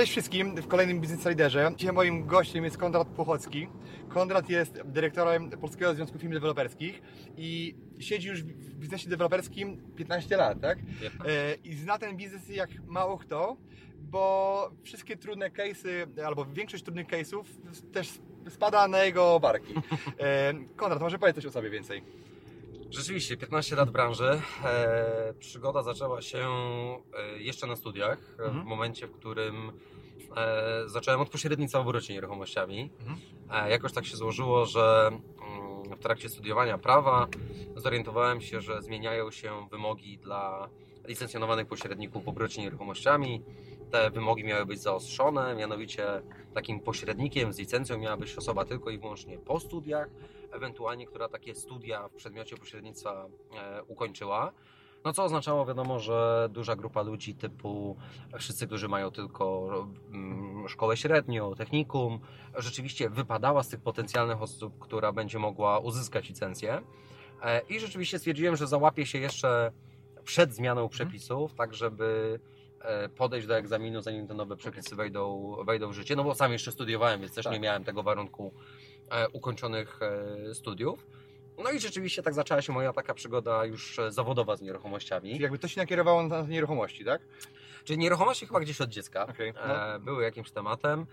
Cześć wszystkim w kolejnym Business Riderze. Dzisiaj moim gościem jest Konrad Płochocki. Konrad jest dyrektorem Polskiego Związku Firm Deweloperskich i siedzi już w biznesie deweloperskim 15 lat, tak? E, I zna ten biznes jak mało kto, bo wszystkie trudne case'y, albo większość trudnych case'ów też spada na jego barki. E, Konrad, może powiedz coś o sobie więcej. Rzeczywiście, 15 lat branży. E, przygoda zaczęła się e, jeszcze na studiach, Mhm. w momencie, w którym e, zacząłem od pośrednictwa w obrocie nieruchomościami. Mhm. E, jakoś tak się złożyło, że mm, w trakcie studiowania prawa zorientowałem się, że zmieniają się wymogi dla licencjonowanych pośredników w obrocie nieruchomościami. Te wymogi miały być zaostrzone, mianowicie takim pośrednikiem z licencją miała być osoba tylko i wyłącznie po studiach, ewentualnie która takie studia w przedmiocie pośrednictwa e, ukończyła. No co oznaczało, wiadomo, że duża grupa ludzi typu wszyscy, którzy mają tylko mm, szkołę średnią, technikum, rzeczywiście wypadała z tych potencjalnych osób, która będzie mogła uzyskać licencję. E, I rzeczywiście stwierdziłem, że załapię się jeszcze przed zmianą przepisów, tak żeby podejść do egzaminu, zanim te nowe przepisy wejdą, wejdą w życie. No bo sam jeszcze studiowałem, więc też Tak. nie miałem tego warunku e, ukończonych e, studiów. No i rzeczywiście tak zaczęła się moja taka przygoda już e, zawodowa z nieruchomościami. Czyli jakby to się nakierowało na nieruchomości, tak? Czyli nieruchomości chyba gdzieś od dziecka Okej, no. e, były jakimś tematem.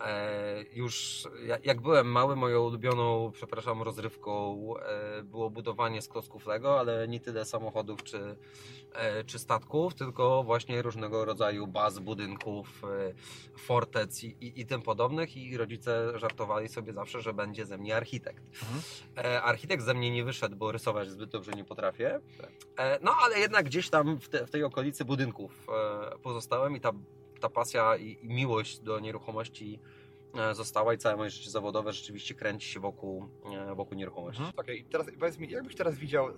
E, już ja- jak byłem mały, moją ulubioną, przepraszam, rozrywką e, było budowanie z klocków Lego, ale nie tyle samochodów czy, e, czy statków, tylko właśnie różnego rodzaju baz, budynków, fortec i, i, i tym podobnych. I rodzice żartowali sobie zawsze, że będzie ze mnie architekt. Mhm. Architekt ze mnie nie wyszedł, bo rysować zbyt dobrze nie potrafię. Tak. No ale jednak gdzieś tam w, te, w tej okolicy budynków pozostałem i ta, ta pasja i, i miłość do nieruchomości e, została i całe moje życie zawodowe rzeczywiście kręci się wokół, e, wokół nieruchomości. Mhm. I teraz powiedz mi, jak byś teraz widział e,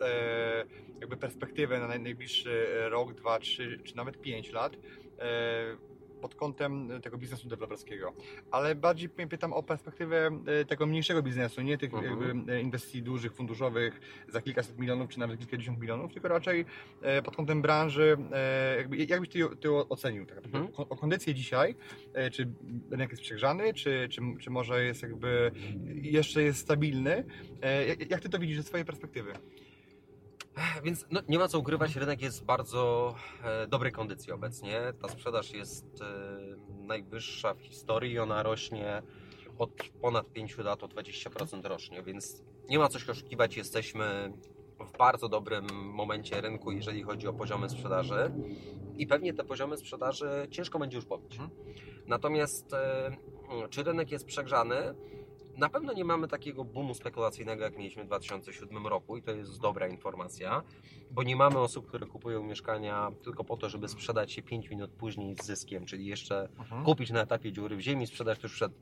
jakby perspektywę na naj- najbliższy rok, dwa, trzy, czy nawet pięć lat e, pod kątem tego biznesu deweloperskiego? Ale bardziej py- pytam o perspektywę e, tego mniejszego biznesu, nie tych Mhm. e, inwestycji dużych, funduszowych za kilkaset milionów, czy nawet kilkadziesiąt milionów, tylko raczej e, pod kątem branży, e, jakby, jak byś ty, ty ocenił tak Mhm. O kondycję dzisiaj, e, czy rynek jest przegrzany, czy, czy, czy może jest jakby jeszcze jest stabilny? E, Jak, jak ty to widzisz ze swojej perspektywy? Więc no, nie ma co ukrywać, rynek jest w bardzo e, dobrej kondycji obecnie. Ta sprzedaż jest e, najwyższa w historii, ona rośnie od ponad 5 lat o 20% rocznie, więc nie ma co się oszukiwać, jesteśmy w bardzo dobrym momencie rynku, jeżeli chodzi o poziomy sprzedaży i pewnie te poziomy sprzedaży ciężko będzie już pobić. Mhm. Natomiast e, czy rynek jest przegrzany? Na pewno nie mamy takiego boomu spekulacyjnego, jak mieliśmy w 2007 roku i to jest dobra informacja, bo nie mamy osób, które kupują mieszkania tylko po to, żeby sprzedać się 5 minut później z zyskiem, czyli jeszcze kupić na etapie dziury w ziemi, sprzedać tuż przed,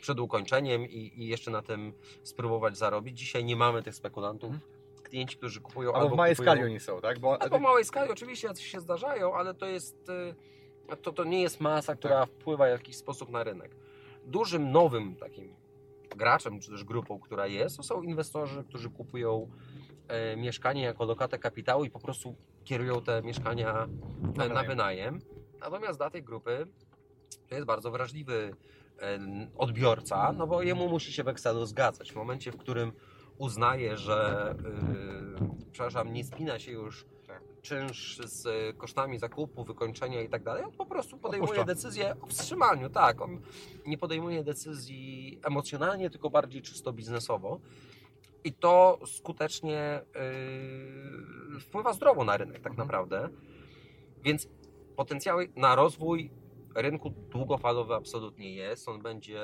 przed ukończeniem i, i jeszcze na tym spróbować zarobić. Dzisiaj nie mamy tych spekulantów. Klienci, którzy kupują Albo w małej kupują, skali oni są, tak? Bo, Albo w małej skali oczywiście jacyś się zdarzają, ale to jest y, to, to nie jest masa, która wpływa w jakiś sposób na rynek. Dużym, nowym takim graczem, czy też grupą, która jest, to są inwestorzy, którzy kupują e, mieszkanie jako lokatę kapitału i po prostu kierują te mieszkania e, na wynajem. wynajem. Natomiast dla tej grupy to jest bardzo wrażliwy e, odbiorca, no bo jemu musi się w Excelu zgadzać. W momencie, w którym uznaje, że yy, przepraszam, nie spina się już. Czynsz z y, kosztami zakupu, wykończenia i tak dalej, on po prostu podejmuje Odpuszcza. decyzję o wstrzymaniu, tak, on nie podejmuje decyzji emocjonalnie, tylko bardziej czysto biznesowo i to skutecznie yy, wpływa zdrowo na rynek tak Mhm. naprawdę, więc potencjały na rozwój rynku długofalowy absolutnie jest, on będzie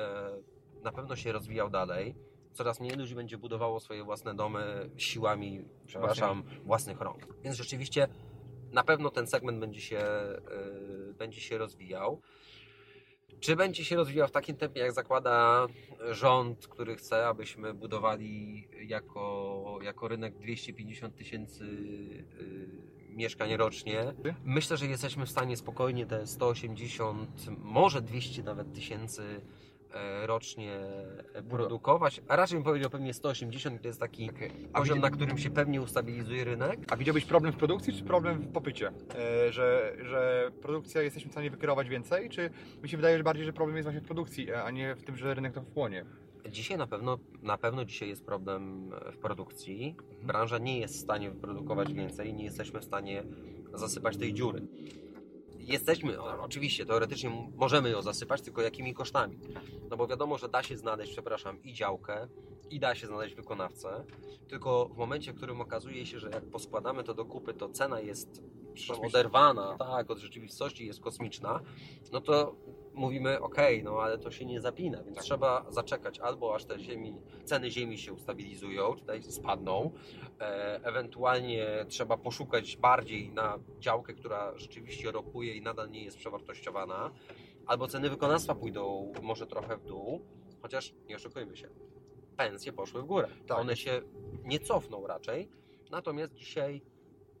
na pewno się rozwijał dalej. Coraz mniej ludzi będzie budowało swoje własne domy siłami, przepraszam, własnych rąk. Więc rzeczywiście na pewno ten segment będzie się, yy, będzie się rozwijał. Czy będzie się rozwijał w takim tempie, jak zakłada rząd, który chce, abyśmy budowali jako, jako rynek 250 tysięcy y, mieszkań rocznie? Myślę, że jesteśmy w stanie spokojnie te 180, może 200 nawet tysięcy e, rocznie produkować, a raczej bym powiedział pewnie 180, to jest taki. A, poziom, na którym się pewnie ustabilizuje rynek. a widziałbyś problem w produkcji, czy problem w popycie? E, że, że produkcja jesteśmy w stanie wykierować więcej, czy mi się wydaje, że bardziej, że problem jest właśnie w produkcji, a nie w tym, że rynek to wchłonie? Dzisiaj na pewno, na pewno dzisiaj jest problem w produkcji. Branża nie jest w stanie wyprodukować więcej, nie jesteśmy w stanie zasypać tej dziury. Jesteśmy, oczywiście, teoretycznie możemy ją zasypać, tylko jakimi kosztami? No bo wiadomo, że da się znaleźć, przepraszam, i działkę, i da się znaleźć wykonawcę, tylko w momencie, w którym okazuje się, że jak poskładamy to do kupy, to cena jest oderwana tak, od rzeczywistości, jest kosmiczna, no to mówimy, ok, no ale to się nie zapina, więc Tak. trzeba zaczekać albo aż te ziemi, ceny ziemi się ustabilizują, tutaj spadną, e, ewentualnie trzeba poszukać bardziej na działkę, która rzeczywiście rokuje i nadal nie jest przewartościowana, albo ceny wykonawstwa pójdą może trochę w dół, chociaż nie oszukujmy się, pensje poszły w górę. Tak. One się nie cofną raczej, natomiast dzisiaj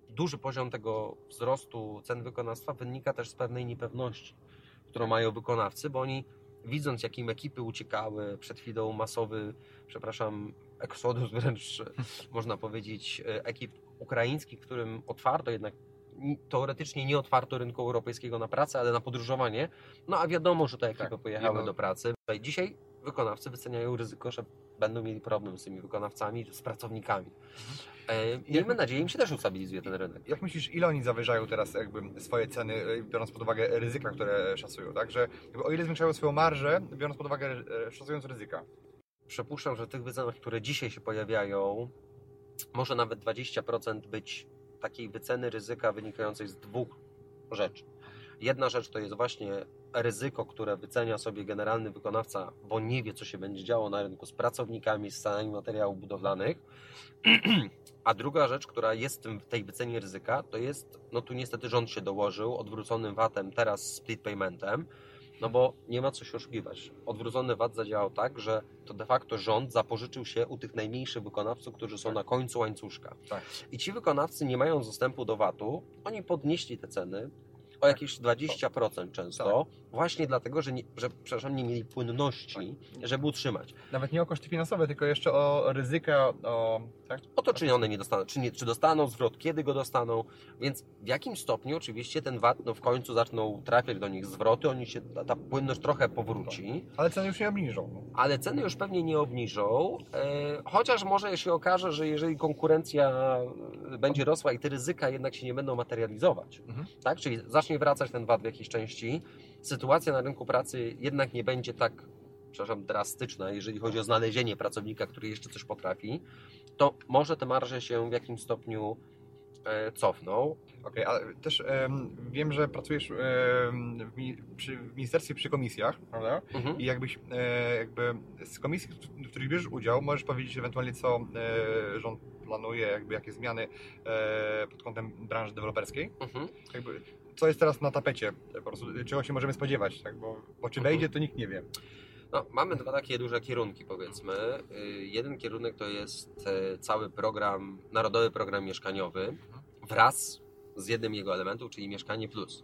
duży poziom tego wzrostu cen wykonawstwa wynika też z pewnej niepewności, którą mają wykonawcy, bo oni widząc jakim ekipy uciekały, przed chwilą masowy, przepraszam, eksodus wręcz można powiedzieć e, ekip ukraińskich, którym otwarto jednak ni- teoretycznie nie otwarto rynku europejskiego na pracę, ale na podróżowanie. No a wiadomo, że te ekipy Tak, pojechały do pracy. Dzisiaj wykonawcy wyceniają ryzyko, że będą mieli problem z tymi wykonawcami, z pracownikami. E, Miejmy nadzieję, im się też ustabilizuje ten rynek. Jak myślisz, ile oni zawyżają teraz jakby swoje ceny, e, biorąc pod uwagę ryzyka, które szacują, tak? Że o ile zwiększają swoją marżę, biorąc pod uwagę e, szacując ryzyka? Przypuszczam, że w tych wycenach, które dzisiaj się pojawiają, może nawet 20% być takiej wyceny ryzyka wynikającej z dwóch rzeczy. Jedna rzecz to jest właśnie ryzyko, które wycenia sobie generalny wykonawca, bo nie wie, co się będzie działo na rynku z pracownikami, z cenami materiałów budowlanych. A druga rzecz, która jest w tej wycenie ryzyka, to jest, no tu niestety rząd się dołożył odwróconym VAT-em, teraz split paymentem, no bo nie ma co się oszukiwać. Odwrócony VAT zadziałał tak, że to de facto rząd zapożyczył się u tych najmniejszych wykonawców, którzy są Tak. na końcu łańcuszka. Tak. I ci wykonawcy nie mają dostępu do VAT-u, oni podnieśli te ceny o jakieś 20% często, właśnie dlatego, że, nie, że przepraszam, nie mieli płynności, żeby utrzymać. Nawet nie o koszty finansowe, tylko jeszcze o ryzyka, o... Tak? O to, czy one nie dostaną, czy, nie, czy dostaną zwrot, kiedy go dostaną, więc w jakim stopniu oczywiście ten VAT no, w końcu zaczną trafiać do nich zwroty, oni się, ta, ta płynność trochę powróci, Ale ceny już nie obniżą. No. ale ceny już pewnie nie obniżą, e, chociaż może się okaże, że jeżeli konkurencja e, będzie rosła i te ryzyka jednak się nie będą materializować, Mhm. tak? czyli zacznie wracać ten VAT w jakiejś części, sytuacja na rynku pracy jednak nie będzie tak przepraszam, drastyczna, jeżeli chodzi o znalezienie pracownika, który jeszcze coś potrafi, to może te marże się w jakimś stopniu e, cofną. Okej, ale też em, wiem, że pracujesz em, w, przy, w ministerstwie przy komisjach, prawda? Mhm. I jakbyś e, jakby z komisji, w których bierzesz udział, możesz powiedzieć ewentualnie, co e, rząd planuje, jakby jakie zmiany e, pod kątem branży deweloperskiej. Mhm. Jakby, co jest teraz na tapecie, po prostu, czego się możemy spodziewać, tak? bo, bo czy Mhm. wejdzie, to nikt nie wie. No, mamy dwa takie duże kierunki, powiedzmy. Y, Jeden kierunek to jest e, cały program, Narodowy Program Mieszkaniowy wraz z jednym jego elementem, czyli Mieszkanie Plus.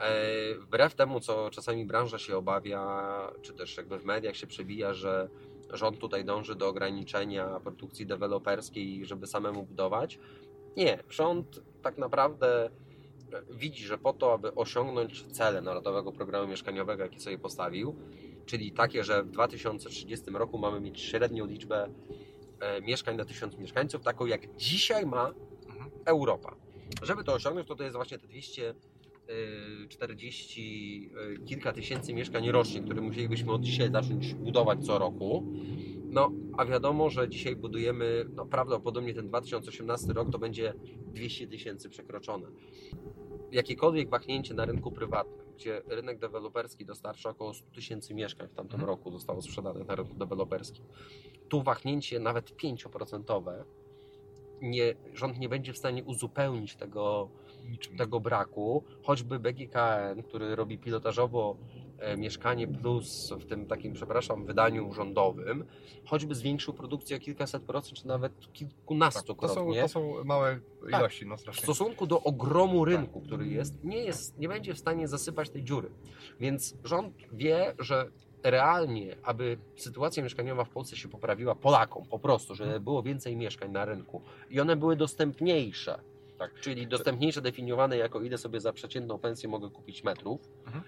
E, Wbrew temu, co czasami branża się obawia, czy też jakby w mediach się przebija, że rząd tutaj dąży do ograniczenia produkcji deweloperskiej, żeby samemu budować. Nie, rząd tak naprawdę widzi, że po to, aby osiągnąć cele Narodowego Programu Mieszkaniowego, jaki sobie postawił, czyli takie, że w 2030 roku mamy mieć średnią liczbę e, mieszkań na tysiąc mieszkańców, taką jak dzisiaj ma Mhm. Europa. Żeby to osiągnąć, to to jest właśnie te 240 e, kilka tysięcy mieszkań rocznie, które musielibyśmy od dzisiaj zacząć budować co roku. No, a wiadomo, że dzisiaj budujemy, no prawdopodobnie ten 2018 rok to będzie 200 tysięcy przekroczone. Jakiekolwiek wahnięcie na rynku prywatnym, gdzie rynek deweloperski dostarcza około 100 tysięcy mieszkań w tamtym Mhm. roku zostało sprzedanych na rynku deweloperskim. Tu wahnięcie nawet 5% nie, rząd nie będzie w stanie uzupełnić tego, Niczym. tego braku, choćby BGKN, który robi pilotażowo e, Mieszkanie Plus w tym takim, przepraszam, wydaniu rządowym, choćby zwiększył produkcję o kilkaset procent, czy nawet Tak, to, są, kilkunastokrotnie. to są małe Tak. ilości, no w strasznie. stosunku do ogromu rynku, który jest, nie, jest, nie będzie w stanie zasypać tej dziury. Więc rząd wie, że realnie, aby sytuacja mieszkaniowa w Polsce się poprawiła Polakom po prostu, żeby było więcej mieszkań na rynku i one były dostępniejsze, Tak. czyli dostępniejsze definiowane jako ile sobie za przeciętną pensję mogę kupić metrów, Mhm.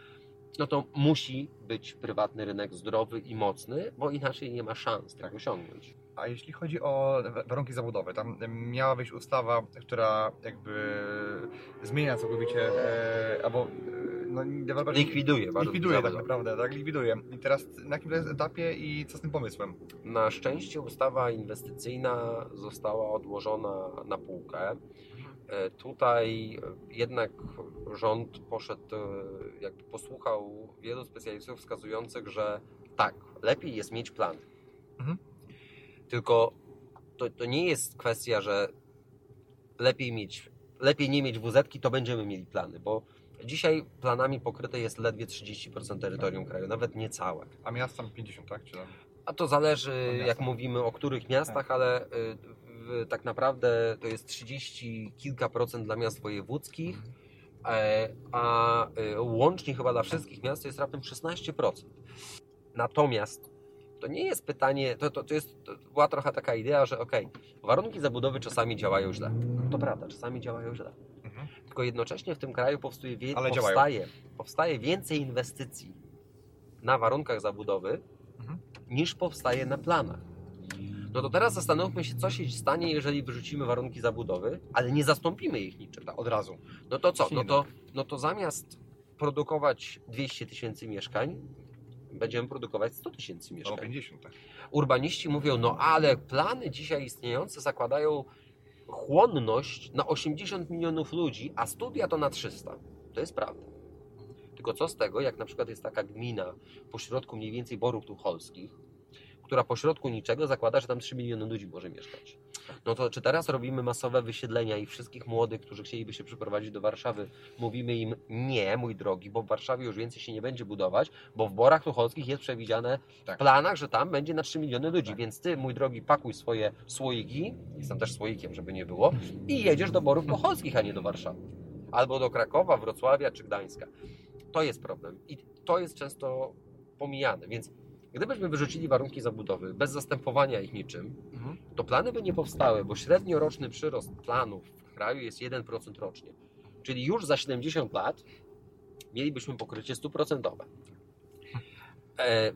no to musi być prywatny rynek zdrowy i mocny, bo inaczej nie ma szans tego Tak. osiągnąć. A jeśli chodzi o wa- warunki zabudowy, tam miała być ustawa, która jakby zmienia całkowicie, e, albo e, no, deweloperzy Likwiduje likwiduje tak zawodowe. naprawdę, tak, likwiduje. I teraz na jakim to jest etapie i co z tym pomysłem? Na szczęście ustawa inwestycyjna została odłożona na półkę. E, Tutaj jednak rząd poszedł, e, jakby posłuchał wielu specjalistów wskazujących, że tak, lepiej jest mieć plan. Mhm. Tylko to, to nie jest kwestia, że lepiej mieć, lepiej nie mieć wz to będziemy mieli plany, bo dzisiaj planami pokryte jest ledwie 30% terytorium kraju, nawet nie całe. A miast tam 50, tak? Czy? A to zależy, jak mówimy o których miastach, ale y, tak naprawdę to jest 30 kilka procent dla miast wojewódzkich, e, a y, łącznie chyba dla wszystkich miast to jest raptem 16%. Natomiast to nie jest pytanie, to, to, to, jest, to była trochę taka idea, że okej, warunki zabudowy czasami działają źle. To prawda, czasami działają źle. Mhm. Tylko jednocześnie w tym kraju działają. powstaje, powstaje więcej inwestycji na warunkach zabudowy Mhm. niż powstaje na planach. No to teraz zastanówmy się, co się stanie, jeżeli wyrzucimy warunki zabudowy, ale nie zastąpimy ich niczym. Tak, od razu. No to co? No to, no to zamiast produkować 200 tysięcy mieszkań, będziemy produkować 100 tysięcy Albo mieszkań. 50, tak. Urbaniści mówią, no ale plany dzisiaj istniejące zakładają chłonność na 80 milionów ludzi, a studia to na 300. To jest prawda. Tylko co z tego, jak na przykład jest taka gmina pośrodku mniej więcej Borów Tucholskich, która pośrodku niczego zakłada, że tam 3 miliony ludzi może mieszkać. No to czy teraz robimy masowe wysiedlenia i wszystkich młodych, którzy chcieliby się przeprowadzić do Warszawy, mówimy im nie, mój drogi, bo w Warszawie już więcej się nie będzie budować, bo w Borach Tucholskich jest przewidziane Tak. w planach, że tam będzie na 3 miliony ludzi, Tak. więc ty, mój drogi, pakuj swoje słoiki, jestem też słoikiem, żeby nie było, i jedziesz do Borów Tucholskich, a nie do Warszawy. Albo do Krakowa, Wrocławia czy Gdańska. To jest problem i to jest często pomijane, więc gdybyśmy wyrzucili warunki zabudowy bez zastępowania ich niczym, Mhm. to plany by nie powstały, bo średnioroczny przyrost planów w kraju jest 1% rocznie. Czyli już za 70 lat mielibyśmy pokrycie 100%. E,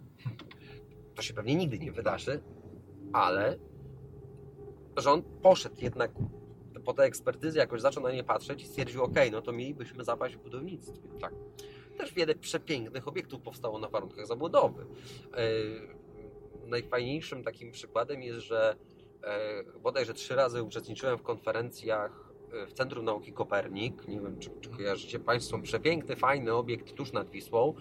to się pewnie nigdy nie wydarzy, ale rząd poszedł jednak po tej ekspertyzy, jakoś zaczął na nie patrzeć i stwierdził, ok, no to mielibyśmy zapaść w budownictwie. Tak. Też wiele przepięknych obiektów powstało na warunkach zabudowy. E, najfajniejszym takim przykładem jest, że e, bodajże trzy razy uczestniczyłem w konferencjach e, w Centrum Nauki Kopernik. Nie wiem, czy, czy kojarzycie Państwo. Przepiękny, fajny obiekt tuż nad Wisłą,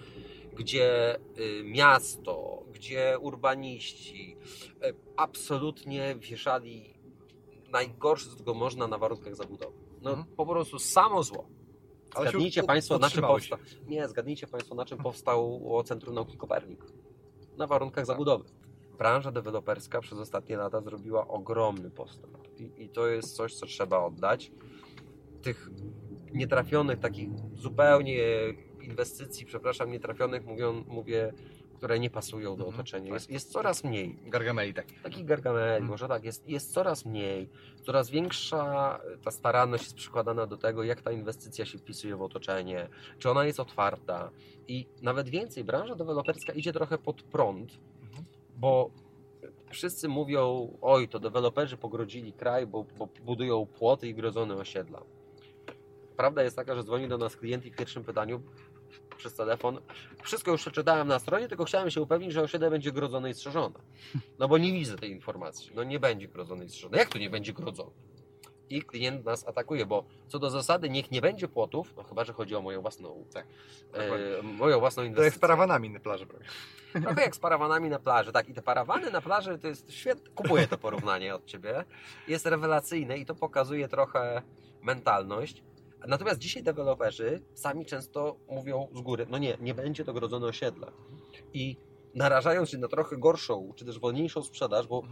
gdzie miasto, gdzie urbaniści absolutnie wieszali najgorsze, co tylko można na warunkach zabudowy. No Mhm. po prostu samo zło. Zgadnijcie Państwo, na czym powstał. Nie, zgadnijcie Państwo, na czym powstało Centrum Nauki Kopernik. Na warunkach zabudowy. Branża deweloperska przez ostatnie lata zrobiła ogromny postęp. I, I to jest coś, co trzeba oddać. Tych nietrafionych, takich zupełnie inwestycji, przepraszam, nietrafionych, mówią, mówię, które nie pasują do Mhm, otoczenia, tak. jest, jest coraz mniej. Gargameli taki. Takich gargameli, Mhm. może tak, jest, jest coraz mniej. Coraz większa ta staranność jest przykładana do tego, jak ta inwestycja się wpisuje w otoczenie, czy ona jest otwarta. I nawet więcej, branża deweloperska idzie trochę pod prąd, Mhm. bo wszyscy mówią, oj, to deweloperzy pogrodzili kraj, bo, bo budują płoty i grodzone osiedla. Prawda jest taka, że dzwoni do nas klient i w pierwszym pytaniu przez telefon, wszystko już przeczytałem na stronie, tylko chciałem się upewnić, że osiedle będzie grodzone i strzeżone. No bo nie widzę tej informacji. No nie będzie grodzone i strzeżone. Jak to nie będzie grodzone? I klient nas atakuje, bo co do zasady niech nie będzie płotów, no chyba, że chodzi o moją własną, Tak, e, moją własną To jak inwestycję. z parawanami na plaży prawie. Trochę jak z parawanami na plaży. Tak, i te parawany na plaży to jest świetne. Kupuję to porównanie od ciebie. Jest rewelacyjne i to pokazuje trochę mentalność. Natomiast dzisiaj deweloperzy sami często mówią z góry, no nie, nie będzie to grodzone osiedle. I narażając się na trochę gorszą, czy też wolniejszą sprzedaż, bo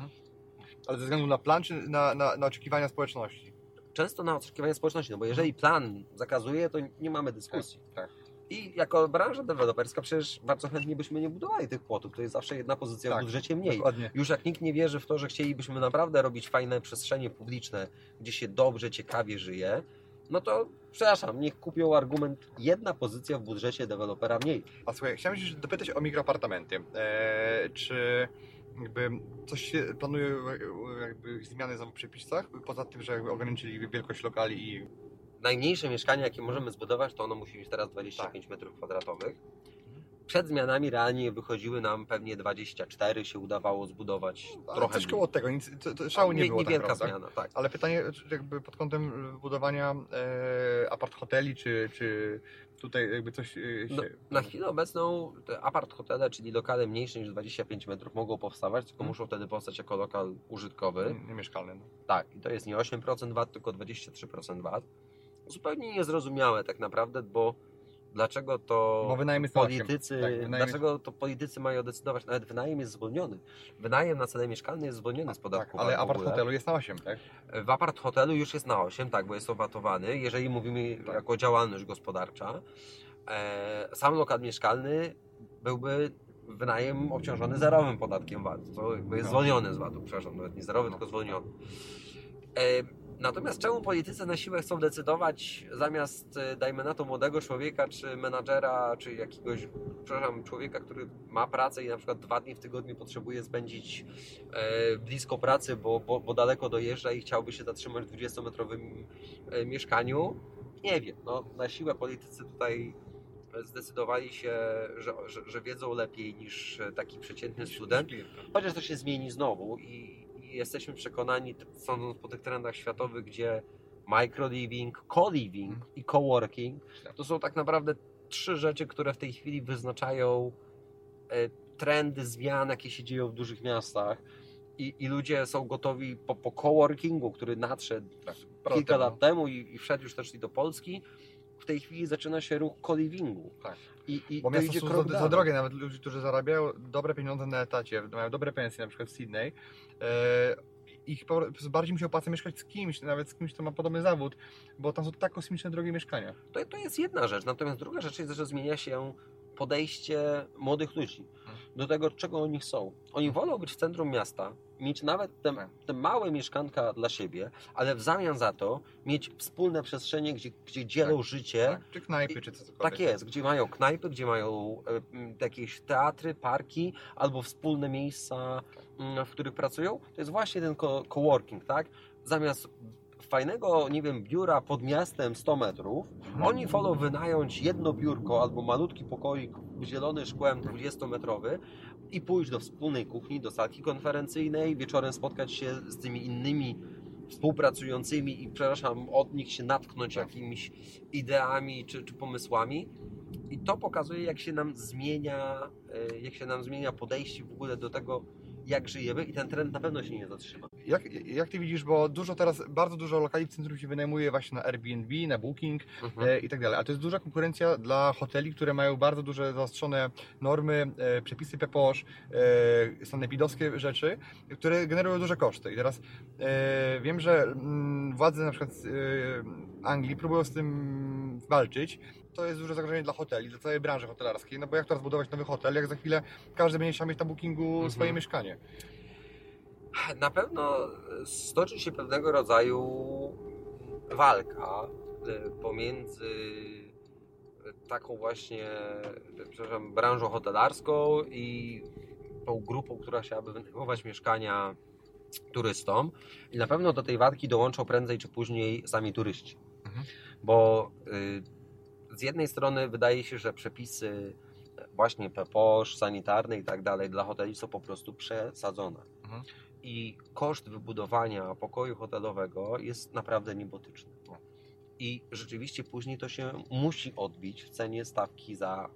Ale ze względu na plan, czy na, na, na oczekiwania społeczności? często na oczekiwania społeczności, no bo jeżeli plan zakazuje, to nie mamy dyskusji. tak. I jako branża deweloperska przecież bardzo chętnie byśmy nie budowali tych płotów. To jest zawsze jedna pozycja Tak, w budżecie mniej. Dokładnie. Już jak nikt nie wierzy w to, że chcielibyśmy naprawdę robić fajne przestrzenie publiczne, gdzie się dobrze, ciekawie żyje, no to przepraszam, niech kupią argument jedna pozycja w budżecie dewelopera mniej. A słuchaj, chciałem się dopytać o mikroapartamenty. Eee, czy jakby coś się planuje jakby zmiany w przepisach, poza tym, że jakby ograniczyli wielkość lokali i Najmniejsze mieszkanie, jakie możemy zbudować, to ono musi mieć teraz 25 metrów kwadratowych. Przed zmianami realnie wychodziły nam pewnie 24, się udawało zbudować ale trochę coś koło tego, nic, to, to szału nie, Nie- było Niewielka tak zmiana, tak. Ale pytanie czy jakby pod kątem budowania e, apart hoteli, czy, czy tutaj jakby coś e, się... No, na chwilę obecną te apart hotele, czyli lokale mniejsze niż 25 metrów mogą powstawać, tylko Mhm. muszą wtedy powstać jako lokal użytkowy. nie- niemieszkalny. No. Tak, i to jest nie 8% VAT, tylko 23% VAT. Zupełnie niezrozumiałe tak naprawdę, bo dlaczego to politycy, Tak, wynajem dlaczego to politycy mają decydować, nawet wynajem jest zwolniony. Wynajem na cele mieszkalne jest zwolniony z Tak, podatku ale VAT w apart hotelu jest na 8, tak? W apart hotelu już jest na 8, tak, bo jest owatowany, jeżeli mówimy Tak. jako działalność gospodarcza. E, sam lokal mieszkalny byłby wynajem obciążony zerowym podatkiem VAT. To jakby jest No. zwolniony z VAT-u, przepraszam, nawet nie zerowy, No. tylko zwolniony. E, natomiast czemu politycy na siłę chcą decydować zamiast, e, dajmy na to, młodego człowieka, czy menadżera, czy jakiegoś, przepraszam, człowieka, który ma pracę i na przykład dwa dni w tygodniu potrzebuje spędzić e, blisko pracy, bo, bo, bo daleko dojeżdża i chciałby się zatrzymać w 20-metrowym e, mieszkaniu. Nie wiem, no, na siłę politycy tutaj zdecydowali się, że, że, że wiedzą lepiej niż taki przeciętny student. Chociaż to się zmieni znowu i jesteśmy przekonani, sądząc po tych trendach światowych, gdzie microliving, co-living i coworking to są tak naprawdę trzy rzeczy, które w tej chwili wyznaczają e, trendy zmian, jakie się dzieją w dużych miastach. I, I ludzie są gotowi po, po coworkingu, który nadszedł kilka lat temu i, i wszedł już też i do Polski. W tej chwili zaczyna się ruch co-livingu. Tak. I, i Bo to miasta idzie są krok za, za drogie, nawet ludzie, którzy zarabiają dobre pieniądze na etacie, mają dobre pensje, na przykład w Sydney, e, ich po prostu bardziej mi się opłaca mieszkać z kimś, nawet z kimś, kto ma podobny zawód, bo tam są tak kosmicznie drogie mieszkania. To, to jest jedna rzecz. Natomiast druga rzecz jest, że zmienia się podejście młodych ludzi do tego, czego oni chcą. Oni wolą być w centrum miasta, mieć nawet te, Tak. te małe mieszkanka dla siebie, ale w zamian za to mieć wspólne przestrzenie, gdzie, gdzie dzielą życie. Tak? Czy knajpy, czy cokolwiek. Tak jest, gdzie mają knajpy, gdzie mają e, jakieś teatry, parki albo wspólne miejsca, m, w których pracują. To jest właśnie ten co- coworking, tak? Zamiast fajnego, nie wiem, biura pod miastem 100 metrów, oni wolą wynająć jedno biurko albo malutki pokoik zielony szkłem 20-metrowy i pójść do wspólnej kuchni, do salki konferencyjnej, wieczorem spotkać się z tymi innymi współpracującymi i przepraszam, od nich się natknąć jakimiś ideami czy, czy pomysłami. I to pokazuje, jak się nam zmienia, e, jak się nam zmienia podejście w ogóle do tego, jak żyjemy i ten trend na pewno się nie zatrzyma. Jak, jak ty widzisz, bo dużo teraz, bardzo dużo lokali w centrum się wynajmuje właśnie na Airbnb, na Booking Mhm. e, i tak dalej. A to jest duża konkurencja dla hoteli, które mają bardzo duże zaostrzone normy, e, przepisy PPOŚ, e, sanepidowskie rzeczy, które generują duże koszty. I teraz e, wiem, że mm, władze na przykład e, Anglii próbują z tym walczyć. To jest duże zagrożenie dla hoteli, dla całej branży hotelarskiej, no bo jak teraz budować nowy hotel, jak za chwilę każdy będzie chciał mieć na bookingu Mhm. swoje mieszkanie. Na pewno stoczy się pewnego rodzaju walka e, pomiędzy taką właśnie, przepraszam, branżą hotelarską i tą grupą, która chciałaby wynajmować mieszkania turystom. I na pewno do tej walki dołączą prędzej czy później sami turyści. Mhm. Bo y, z jednej strony wydaje się, że przepisy właśnie PPOŚ, sanitarne i tak dalej dla hoteli są po prostu przesadzone. Mhm. I koszt wybudowania pokoju hotelowego jest naprawdę niebotyczny. I rzeczywiście później to się musi odbić w cenie stawki za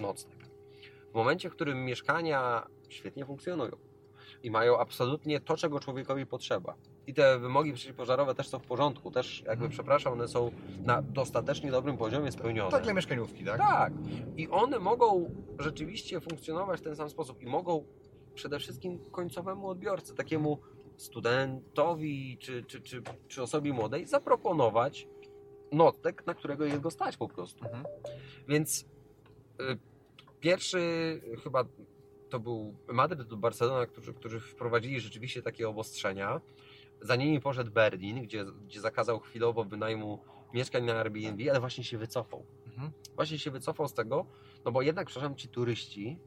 nocleg. W momencie, w którym mieszkania świetnie funkcjonują i mają absolutnie to, czego człowiekowi potrzeba, I te wymogi przeciwpożarowe też są w porządku, też jakby Mhm. przepraszam, one są na dostatecznie dobrym poziomie spełnione. Tak dla mieszkaniówki, tak? Tak. I one mogą rzeczywiście funkcjonować w ten sam sposób i mogą przede wszystkim końcowemu odbiorcy, takiemu studentowi czy, czy, czy, czy osobie młodej zaproponować nocleg, na którego jest go stać po prostu. Mhm. Więc y, pierwszy chyba to był Madryt lub Barcelona, którzy, którzy wprowadzili rzeczywiście takie obostrzenia. Za nimi poszedł Berlin, gdzie, gdzie zakazał chwilowo wynajmu mieszkań na Airbnb, ale właśnie się wycofał. Mhm. Właśnie się wycofał z tego, no bo jednak, przepraszam, ci turyści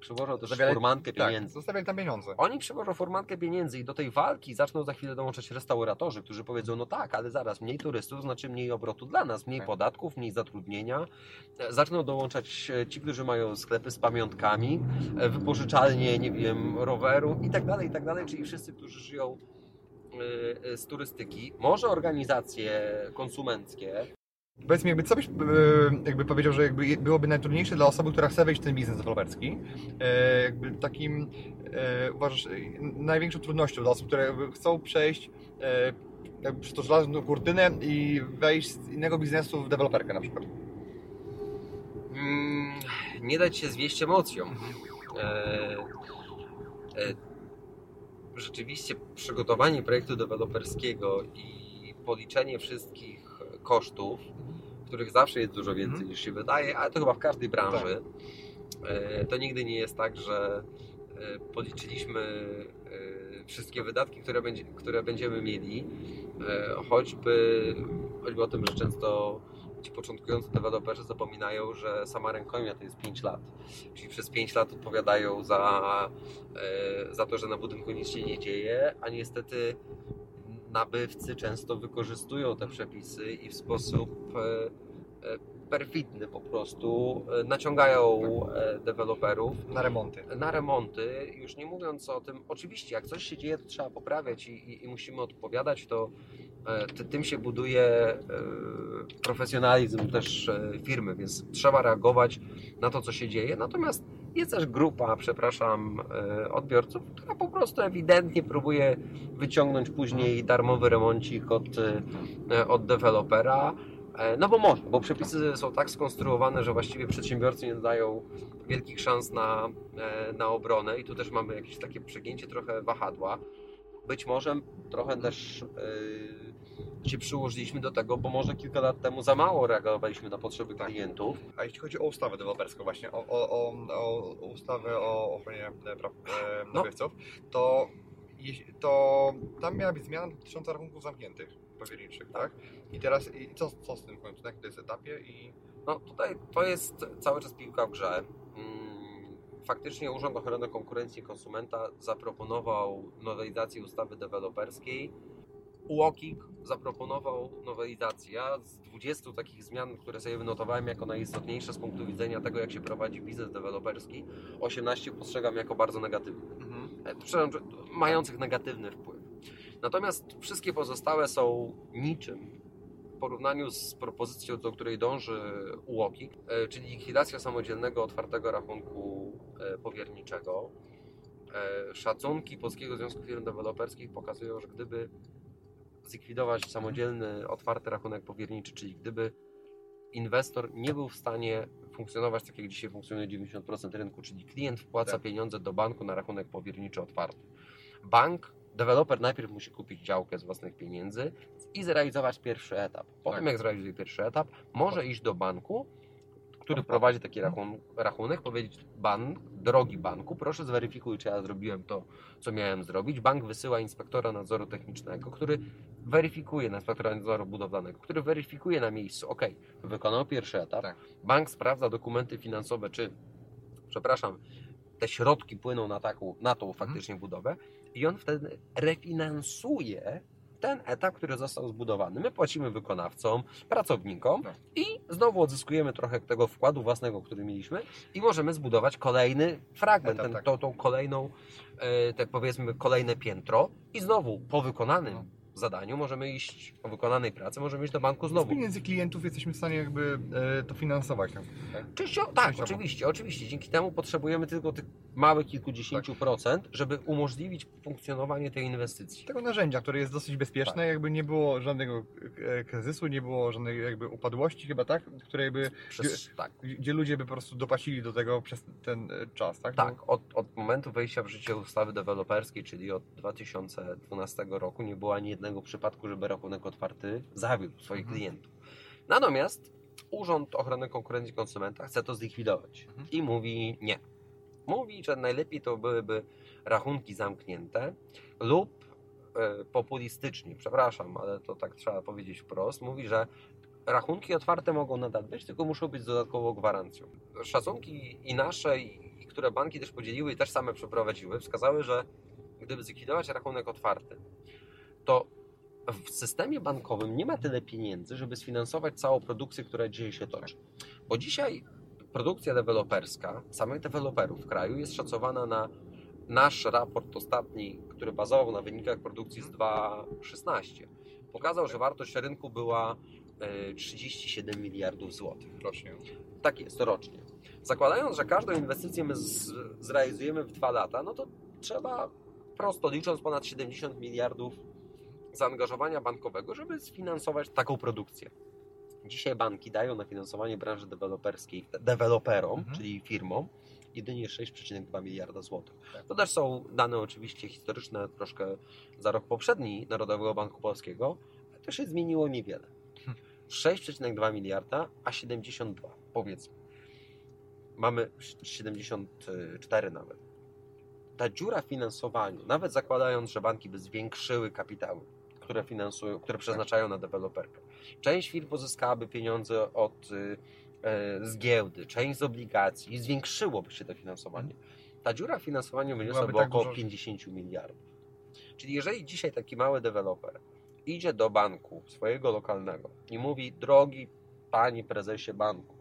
przywożą też Zabiorę- furmankę Tak, pieniędzy. zostawiali tam pieniądze. Oni przywożą formatkę pieniędzy i do tej walki zaczną za chwilę dołączać restauratorzy, którzy powiedzą, no tak, ale zaraz mniej turystów znaczy mniej obrotu dla nas, mniej Tak. podatków, mniej zatrudnienia. E, Zaczną dołączać e, ci, którzy mają sklepy z pamiątkami, e, wypożyczalnie, nie wiem, roweru i tak dalej, i tak dalej, czyli wszyscy, którzy żyją z turystyki, może organizacje konsumenckie, Powiedz mi, jakby co byś e, jakby powiedział, że jakby byłoby najtrudniejsze dla osoby, która chce wejść w ten biznes deweloperski? Jakby takim, uważasz, największą trudnością dla osób, które chcą przejść jakby przez tą żelazną kurtynę i wejść z innego biznesu w deweloperkę na przykład? Mm, nie dać się zwieść emocjom. E, e, rzeczywiście przygotowanie projektu deweloperskiego i policzenie wszystkich kosztów, których zawsze jest dużo więcej Mhm. niż się wydaje, ale to chyba w każdej branży, e, to nigdy nie jest tak, że e, policzyliśmy e, wszystkie wydatki, które, będzie, które będziemy mieli, choćby, choćby o tym, że często ci początkujący deweloperzy zapominają, że sama rękojmia to jest 5 lat. Czyli przez 5 lat odpowiadają za, e, za to, że na budynku nic się nie dzieje, a niestety nabywcy często wykorzystują te przepisy i w sposób e, e, perfidny po prostu e, naciągają e, deweloperów Na remonty. na remonty, już nie mówiąc o tym, oczywiście jak coś się dzieje, to trzeba poprawiać i, i, i musimy odpowiadać, to e, ty- tym się buduje profesjonalizm też firmy, więc trzeba reagować na to, co się dzieje. Natomiast jest też grupa, przepraszam, odbiorców, która po prostu ewidentnie próbuje wyciągnąć później darmowy remoncik od, od dewelopera. E, No bo może, bo przepisy są tak skonstruowane, że właściwie przedsiębiorcy nie dają wielkich szans na, e, na obronę i tu też mamy jakieś takie przegięcie trochę wahadła. Być może trochę też e, się przyłożyliśmy do tego, bo może kilka lat temu za mało reagowaliśmy na potrzeby Tak. klientów. A jeśli chodzi o ustawę deweloperską właśnie, o, o, o, o ustawę o ochronie praw e, No. nabywców, to, jeśli- to tam miała być zmiana dotycząca rachunków zamkniętych powierniczych, tak? I teraz i co, co z tym w końcu, na jakim to jest etapie i No tutaj to jest cały czas piłka w grze. Mm, Faktycznie Urząd Ochrony Konkurencji i Konsumenta zaproponował nowelizację ustawy deweloperskiej. UOKiK zaproponował nowelizację. Ja z 20 takich zmian, które sobie wynotowałem jako najistotniejsze z punktu widzenia tego, jak się prowadzi biznes deweloperski, 18 postrzegam jako bardzo negatywne. E, przepraszam, mających negatywny wpływ. Natomiast wszystkie pozostałe są niczym w porównaniu z propozycją, do której dąży UOKiK, e, czyli likwidacja samodzielnego, otwartego rachunku e, powierniczego. E, Szacunki Polskiego Związku Firm Deweloperskich pokazują, że gdyby zlikwidować samodzielny, otwarty rachunek powierniczy, czyli gdyby inwestor nie był w stanie funkcjonować tak jak dzisiaj funkcjonuje 90% rynku, czyli klient wpłaca Tak. pieniądze do banku na rachunek powierniczy otwarty. Bank, deweloper najpierw musi kupić działkę z własnych pieniędzy i zrealizować pierwszy etap. Potem Tak. jak zrealizuje pierwszy etap, może iść do banku, który prowadzi taki rachun rachunek, powiedzieć bank, drogi banku, proszę zweryfikuj, czy ja zrobiłem to, co miałem zrobić. Bank wysyła inspektora nadzoru technicznego, który weryfikuje, inspektora nadzoru budowlanego, który weryfikuje na miejscu, ok, wykonał pierwszy etap, Tak. bank sprawdza dokumenty finansowe, czy, przepraszam, te środki płyną na, taką, na tą faktycznie budowę i on wtedy refinansuje ten etap, który został zbudowany. My płacimy wykonawcom, pracownikom Tak. i znowu odzyskujemy trochę tego wkładu własnego, który mieliśmy i możemy zbudować kolejny fragment, Etap, ten, tak. tą, tą kolejną, e, tak powiedzmy, kolejne piętro i znowu po wykonanym No. Zadaniu, możemy iść o wykonanej pracy, możemy iść do banku Z znowu. pieniędzy klientów jesteśmy w stanie jakby e, to finansować. Tak? tak? Częściowo, tak, Częściowo. oczywiście, oczywiście. Dzięki temu potrzebujemy tylko tych małych kilkudziesięciu procent, żeby umożliwić funkcjonowanie tej inwestycji. Tego narzędzia, które jest dosyć bezpieczne, Tak. jakby nie było żadnego e, kryzysu, nie było żadnej jakby upadłości chyba, tak? Które jakby, Przez, tak, gdzie ludzie by po prostu dopłacili do tego przez ten e, czas, tak? tak od, od momentu wejścia w życie ustawy deweloperskiej, czyli od 2012 roku, nie było ani jednego przypadku, żeby rachunek otwarty zawiódł swoich Mhm. klientów. Natomiast Urząd Ochrony Konkurencji i Konsumenta chce to zlikwidować Mhm. i mówi nie. Mówi, że najlepiej to byłyby rachunki zamknięte lub e, populistycznie, przepraszam, ale to tak trzeba powiedzieć wprost, mówi, że rachunki otwarte mogą nadal być, tylko muszą być z dodatkową gwarancją. Szacunki i nasze, i które banki też podzieliły i też same przeprowadziły, wskazały, że gdyby zlikwidować rachunek otwarty, to w systemie bankowym nie ma tyle pieniędzy, żeby sfinansować całą produkcję, która dzisiaj się toczy. Bo dzisiaj produkcja deweloperska samych deweloperów w kraju jest szacowana na nasz raport ostatni, który bazował na wynikach produkcji z 2016, pokazał, że wartość rynku była e, 37 miliardów złotych. Rocznie. Tak jest, rocznie. Zakładając, że każdą inwestycję my zrealizujemy w dwa lata, no to trzeba prosto licząc ponad 70 miliardów zaangażowania bankowego, żeby sfinansować taką produkcję. Dzisiaj banki dają na finansowanie branży deweloperskiej deweloperom, Mhm. czyli firmom, jedynie 6,2 miliarda złotych. Tak. To też są dane oczywiście historyczne, troszkę za rok poprzedni Narodowego Banku Polskiego, ale to się zmieniło niewiele. 6,2 miliarda, a 72 powiedzmy. Mamy 74 nawet. Ta dziura w finansowaniu, nawet zakładając, że banki by zwiększyły kapitały, które finansują, które przeznaczają na deweloperkę. Część firm pozyskałaby pieniądze od, y, e, z giełdy, część z obligacji i zwiększyłoby się to finansowanie. Ta dziura w finansowaniu wyniosłaby tak około dużo, że- 50 miliardów. Czyli jeżeli dzisiaj taki mały deweloper idzie do banku swojego lokalnego i mówi, drogi panie prezesie banku,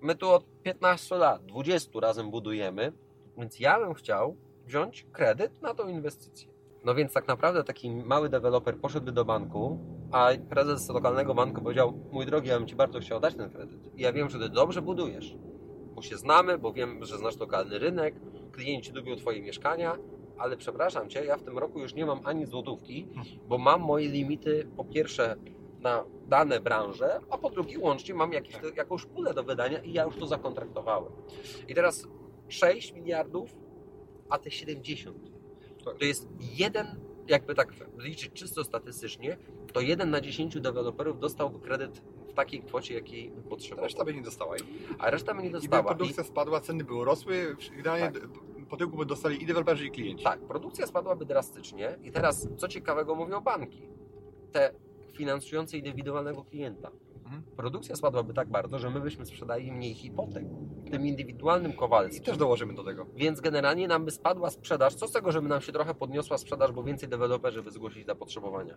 my tu od 15 lat, 20 razem budujemy, więc ja bym chciał wziąć kredyt na tą inwestycję. No więc tak naprawdę taki mały deweloper poszedłby do banku, a prezes lokalnego banku powiedział, mój drogi, ja bym Ci bardzo chciał dać ten kredyt. I ja wiem, że Ty dobrze budujesz, bo się znamy, bo wiem, że znasz lokalny rynek, klienci lubią Twoje mieszkania, ale przepraszam Cię, ja w tym roku już nie mam ani złotówki, bo mam moje limity po pierwsze na dane branże, a po drugie łącznie mam jakieś, jakąś pulę do wydania i ja już to zakontraktowałem. I teraz 6 miliardów, a te 70. To jest jeden, jakby tak liczyć czysto statystycznie, to jeden na 10 deweloperów dostałby kredyt w takiej kwocie, jakiej potrzebował. Reszta by nie dostała. I, A reszta by nie i dostała. produkcja spadła, ceny by urosły, generalnie Tak. po tyłku by dostali i deweloperzy, i klienci. Tak, produkcja spadłaby drastycznie i teraz co ciekawego mówią banki, te finansujące indywidualnego klienta. Mhm. Produkcja spadłaby tak bardzo, że my byśmy sprzedali mniej hipotek tym indywidualnym I kowalskim. też dołożymy do tego. Więc generalnie nam by spadła sprzedaż. Co z tego, żeby nam się trochę podniosła sprzedaż, bo więcej deweloperzy by zgłosili zapotrzebowania.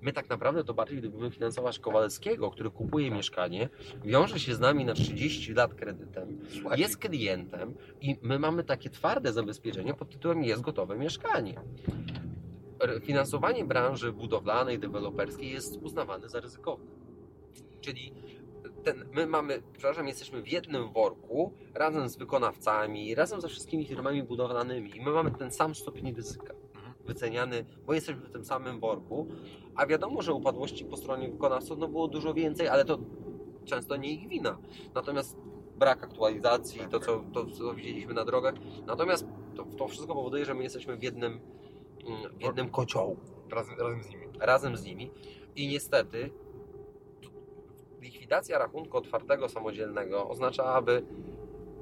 My tak naprawdę to bardziej lubimy finansować Kowalskiego, który kupuje Tak. mieszkanie, wiąże się z nami na 30 lat kredytem, jest klientem i my mamy takie twarde zabezpieczenie pod tytułem jest gotowe mieszkanie. Finansowanie branży budowlanej, deweloperskiej jest uznawane za ryzykowne. Czyli ten, my mamy, przepraszam, jesteśmy w jednym worku razem z wykonawcami, razem ze wszystkimi firmami budowlanymi i my mamy ten sam stopień ryzyka Mhm. wyceniany, bo jesteśmy w tym samym worku, a wiadomo, że upadłości po stronie wykonawców no było dużo więcej, ale to często nie ich wina. Natomiast brak aktualizacji, to co, to, co widzieliśmy na drogach, natomiast to, to wszystko powoduje, że my jesteśmy w jednym, mm, w jednym kociołku razem, razem z nimi. razem z nimi i niestety likwidacja rachunku otwartego samodzielnego oznaczałaby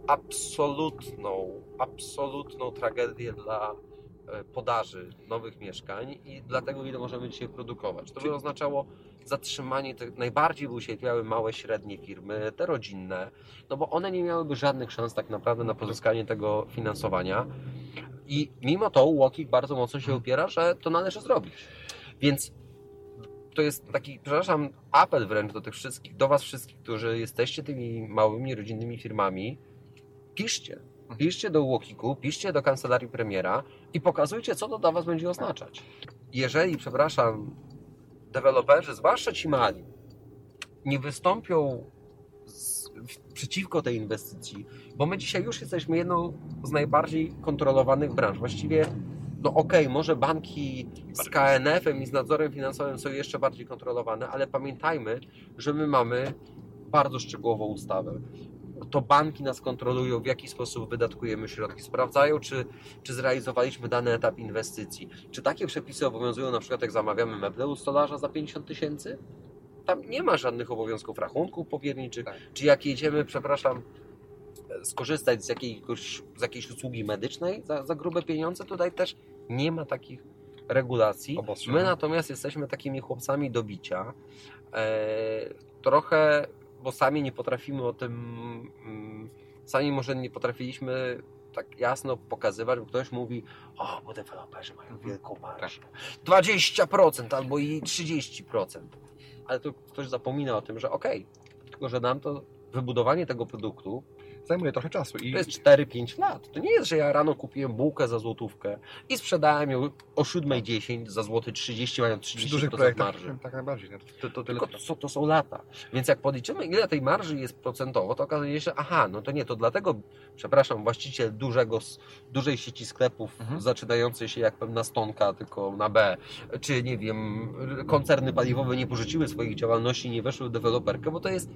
absolutną, absolutną tragedię dla e, podaży nowych mieszkań i dlatego ile możemy dzisiaj produkować. To by oznaczało zatrzymanie tych, najbardziej by ucierpiały małe, średnie firmy, te rodzinne, no bo one nie miałyby żadnych szans tak naprawdę na pozyskanie tego finansowania i mimo to UOKiK bardzo mocno się upiera, że to należy zrobić. Więc to jest taki, przepraszam, apel wręcz do tych wszystkich, do Was wszystkich, którzy jesteście tymi małymi rodzinnymi firmami. Piszcie. Piszcie do UOKiK-u, piszcie do kancelarii premiera i pokazujcie, co to dla Was będzie oznaczać. Jeżeli, przepraszam, deweloperzy, zwłaszcza ci mali, nie wystąpią z, przeciwko tej inwestycji, bo my dzisiaj już jesteśmy jedną z najbardziej kontrolowanych branż. Właściwie, no okej, może banki z KNF-em i z nadzorem finansowym są jeszcze bardziej kontrolowane, ale pamiętajmy, że my mamy bardzo szczegółową ustawę. To banki nas kontrolują, w jaki sposób wydatkujemy środki, sprawdzają, czy, czy zrealizowaliśmy dany etap inwestycji. Czy takie przepisy obowiązują na przykład, jak zamawiamy meble u stolarza za 50 tysięcy? Tam nie ma żadnych obowiązków rachunków powierniczych. Tak. Czy jak jedziemy, przepraszam, skorzystać z, jakiegoś, z jakiejś usługi medycznej za, za grube pieniądze, tutaj też nie ma takich regulacji. Obostrzeń. My natomiast jesteśmy takimi chłopcami do bicia. E, trochę, bo sami nie potrafimy o tym, mm, sami może nie potrafiliśmy tak jasno pokazywać, bo ktoś mówi, o, bo deweloperzy mają wielką marżę. 20% albo i 30%. Ale to ktoś zapomina o tym, że okej, tylko że nam to wybudowanie tego produktu Zajmuje trochę czasu i to jest 4-5 lat. To nie jest, że ja rano kupiłem bułkę za złotówkę i sprzedałem ją o 7.10 za złoty 30, mając przy 30% dużych projektach marży. tak najbardziej. To, to Tylko to, są- to są lata. Więc jak podliczymy, ile tej marży jest procentowo, to okazuje się, aha, no to nie, to dlatego, przepraszam, właściciel dużego, dużej sieci sklepów, Mhm. zaczynającej się jak pewna stonka, tylko na B, czy nie wiem, koncerny paliwowe nie porzuciły swoich działalności, nie weszły w deweloperkę, bo to jest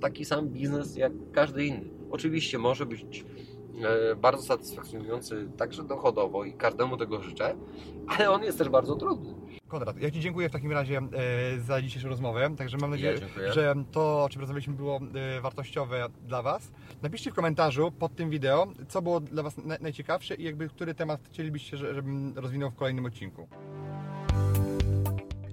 taki sam biznes jak każdy inny. Oczywiście może być e, bardzo satysfakcjonujący także dochodowo i każdemu tego życzę, ale on jest też bardzo trudny. Konrad, ja Ci dziękuję w takim razie e, za dzisiejszą rozmowę. Także mam nadzieję, Ja że to, o czym rozmawialiśmy, było e, wartościowe dla Was. Napiszcie w komentarzu pod tym wideo, co było dla Was na, najciekawsze i jakby który temat chcielibyście, że- żebym rozwinął w kolejnym odcinku.